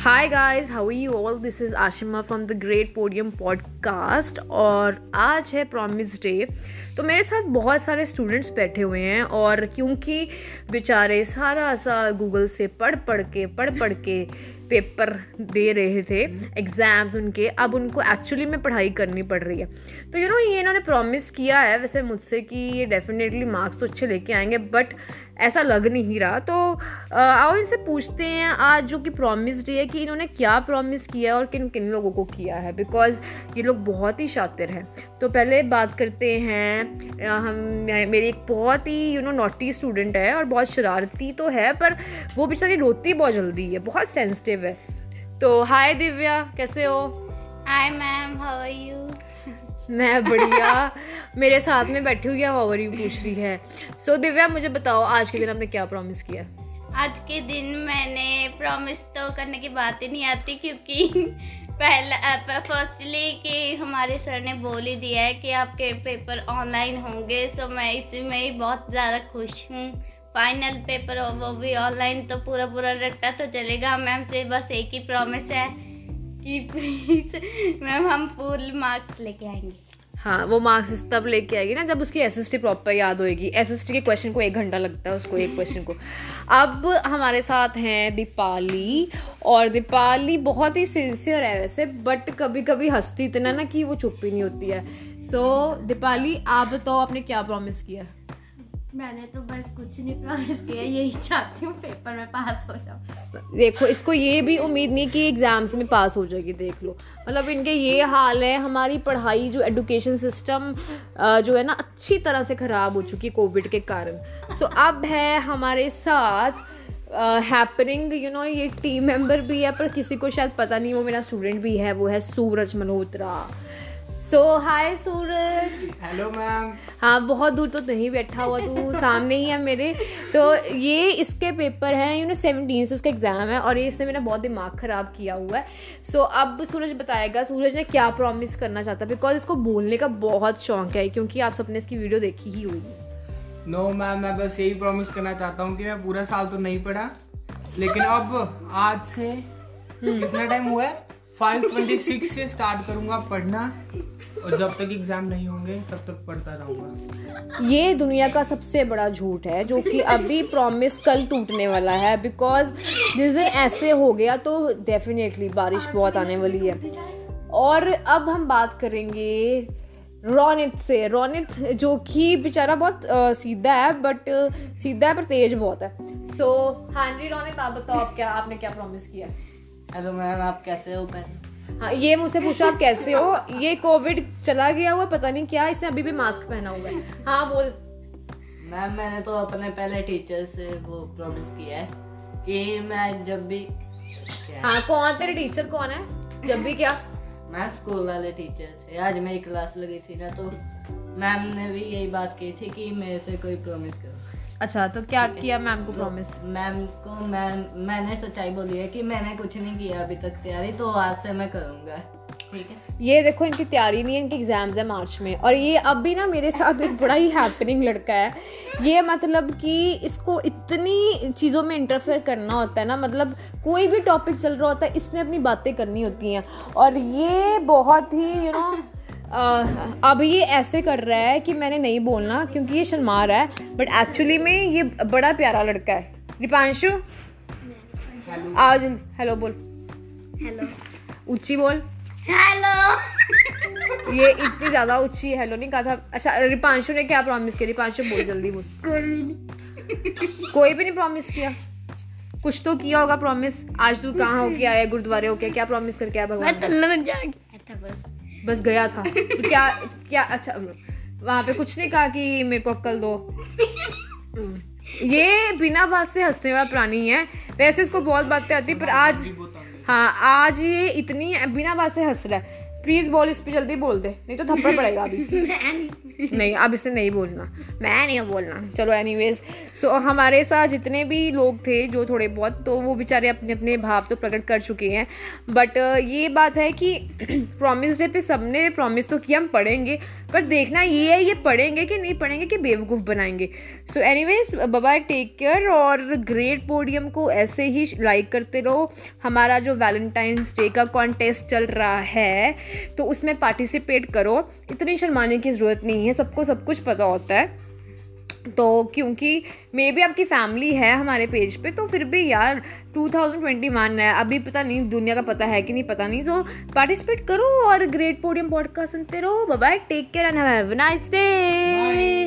Hi guys how you all this is Ashima from the great podium podcast और आज है promise day तो मेरे साथ बहुत सारे स्टूडेंट्स बैठे हुए हैं और क्योंकि बेचारे सारा साल गूगल से पढ़ पढ़ के, पढ़ पढ़ के पेपर दे रहे थे एग्ज़ाम्स उनके, अब उनको एक्चुअली में पढ़ाई करनी पड़ रही है। तो यू नो ये इन्होंने प्रॉमिस किया है वैसे मुझसे कि ये डेफिनेटली मार्क्स तो अच्छे लेके आएँगे बट ऐसा लग नहीं रहा। तो आओ इनसे पूछते हैं, आज जो कि प्रॉमिस है कि इन्होंने क्या प्रॉमिस किया और किन किन लोगों को किया है बिकॉज़ ये लोग बहुत ही शातिर हैं। तो पहले बात करते हैं हम मेरी एक बहुत ही यू नो नोटी स्टूडेंट है और बहुत शरारती तो है, पर वो बेचारी रोती बहुत जल्दी है, बहुत सेंसिटिव है। तो हाय दिव्या, कैसे हो? Hi ma'am how are you मैं बढ़िया। मेरे साथ में बैठी हुई है यू पूछ रही है। सो so, दिव्या मुझे बताओ आज के दिन आपने क्या प्रॉमिस किया? आज के दिन मैंने प्रॉमिस तो करने की बात ही नहीं आती क्योंकि पहला फर्स्टली कि हमारे सर ने बोल ही दिया है कि आपके पेपर ऑनलाइन होंगे सो मैं इसी में ही बहुत ज़्यादा खुश हूँ। फाइनल पेपर वो भी ऑनलाइन तो पूरा पूरा रट्टा तो चलेगा मैम से बस एक ही प्रॉमिस है। कि प्लीज़ मैम हम फुल मार्क्स लेके आएँगे। हाँ वो मार्क्स तब लेके आएगी ना जब उसकी एसएसटी प्रॉपर याद होएगी। एसएसटी के क्वेश्चन को एक घंटा लगता है उसको एक क्वेश्चन को। अब हमारे साथ हैं दीपाली और दीपाली बहुत ही सिंसियर है वैसे बट कभी कभी हंसती इतना ना कि वो चुप ही नहीं होती है। सो so, दीपाली आप बताओ आपने क्या प्रॉमिस किया? मैंने तो बस कुछ नहीं प्रॉमिस किया यही चाहती हूँ पेपर में पास हो जाऊँ। देखो इसको ये भी उम्मीद नहीं कि एग्ज़ाम्स में पास हो जाएगी देख लो। मतलब इनके ये हाल है हमारी पढ़ाई जो एडुकेशन सिस्टम जो है ना अच्छी तरह से ख़राब हो चुकी कोविड के कारण। सो so, अब है हमारे साथ हैपनिंग यू नो ये टीम मेंबर भी है पर किसी को शायद पता नहीं वो मेरा स्टूडेंट भी है वो है Suraj Malhotra so hi Suraj hello ma'am हाँ बहुत दूर तो नहीं बैठा हुआ तू सामने ही है मेरे। तो ये इसके पेपर हैं यू नो सेवनटीन से उसका एग्ज़ाम है और ये इसने मेरा बहुत दिमाग ख़राब किया हुआ है। सो so, अब सूरज बताएगा सूरज ने क्या प्रॉमिस करना चाहता है? बिकॉज़ इसको बोलने का बहुत शौक है क्योंकि आप सबने इसकी वीडियो देखी ही हुई नो मैम मैं बस यही प्रॉमिस करना चाहता हूँ कि मैं पूरा साल तो नहीं पढ़ा लेकिन अब आज से कितना टाइम हुआ है? फाइव ट्वेंटी सिक्स से स्टार्ट करूँगा पढ़ना। और जब तक एग्ज़ाम नहीं होंगे तब तक पढ़ता रहूँगा। ये दुनिया का सबसे बड़ा झूठ है जो कि अभी प्रॉमिस कल टूटने वाला है। बिकॉज़ जिस दिन ऐसे हो गया तो डेफिनेटली बारिश बहुत आने वाली है। और अब हम बात करेंगे रोनित से। रोनित जो कि बेचारा बहुत आ, सीधा है बट सीधा है पर तेज बहुत है। सो so, हाँ जी रोनित आप बताओ आप क्या आपने क्या प्रॉमिस किया? हेलो मैम आप कैसे हो पहले हाँ ये मुझसे पूछो आप कैसे हो? ये कोविड चला गया हुआ पता नहीं क्या इसने अभी भी मास्क पहना हुआ है। हाँ बोल। मैम मैंने तो अपने पहले टीचर से वो प्रॉमिस किया है कि मैं जब भी हाँ कौन? तेरे टीचर कौन है? जब भी क्या? मैं स्कूल वाले टीचर थे। आज मेरी क्लास लगी थी ना तो मैम ने भी यही बात की थी कि मेरे से कोई प्रॉमिस करो। अच्छा तो क्या किया मैम को प्रॉमिस तो मैम को मैम मैंने सच्चाई बोली है कि मैंने कुछ नहीं किया अभी तक तैयारी तो आज से मैं करूँगा। ठीक है? ये देखो इनकी तैयारी नहीं है इनकी एग्ज़ाम्स है मार्च में। और ये अब भी ना मेरे साथ एक बड़ा ही हैपनिंग लड़का है। ये मतलब कि इसको इतनी चीज़ों में इंटरफेयर करना होता है ना मतलब कोई भी टॉपिक चल रहा होता है इसने अपनी बातें करनी होती हैं। और ये बहुत ही यू you नो know, अब ये ऐसे कर रहा है कि मैंने नहीं बोलना क्योंकि ये शर्मा रहा है बट एक्चुअली में ये बड़ा प्यारा लड़का है। दीपांशु? आज हेलो बोल। हेलो ऊँची बोल। हेलो ये इतनी ज़्यादा ऊँची हेलो नहीं कहा था। अच्छा रिपांशु ने क्या प्रॉमिस किया? रिपांशु बोल जल्दी बोल। कोई भी नहीं। कोई भी नहीं प्रॉमिस किया। कुछ तो किया होगा प्रॉमिस आज तू कहाँ होके आया गुरुद्वारे होके क्या प्रॉमिस करके आया भगवान? बस बस गया था। तो क्या क्या अच्छा वहाँ पे कुछ नहीं कहा कि मेरे को अक्कल दो। ये बिना बात से हंसने वाला प्राणी है। वैसे इसको बहुत बातें आती पर आज हाँ आज ये इतनी बिना बात से हंस रहा है। प्लीज़ बोल इस पे जल्दी बोल दे। नहीं तो थप्पड़ पड़ेगा अभी। नहीं। अब इसे नहीं बोलना। मैं नहीं बोलना। चलो एनीवेज सो हमारे साथ जितने भी लोग थे जो थोड़े बहुत तो वो बेचारे अपने अपने भाव तो प्रकट कर चुके हैं। बट ये बात है कि प्रॉमिस डे पे सबने प्रॉमिस तो किया हम पढ़ेंगे। पर देखना ये है ये पढ़ेंगे कि नहीं पढ़ेंगे कि बेवकूफ़ बनाएँगे। सो एनी वेज बाबा टेक केयर और ग्रेट पोडियम को ऐसे ही लाइक करते रहो। हमारा जो वैलेंटाइंस डे का कॉन्टेस्ट चल रहा है तो उसमें पार्टिसिपेट करो। इतनी शर्माने की ज़रूरत नहीं है, सबको सब कुछ पता होता है। तो क्योंकि मे भी आपकी फैमिली है हमारे पेज पे तो फिर भी यार 2021 है। अभी पता नहीं, दुनिया का पता है कि नहीं पता नहीं। तो पार्टिसिपेट करो और ग्रेट पोडियम पॉडकास्ट सुनते रहो। Bye take care and have nice day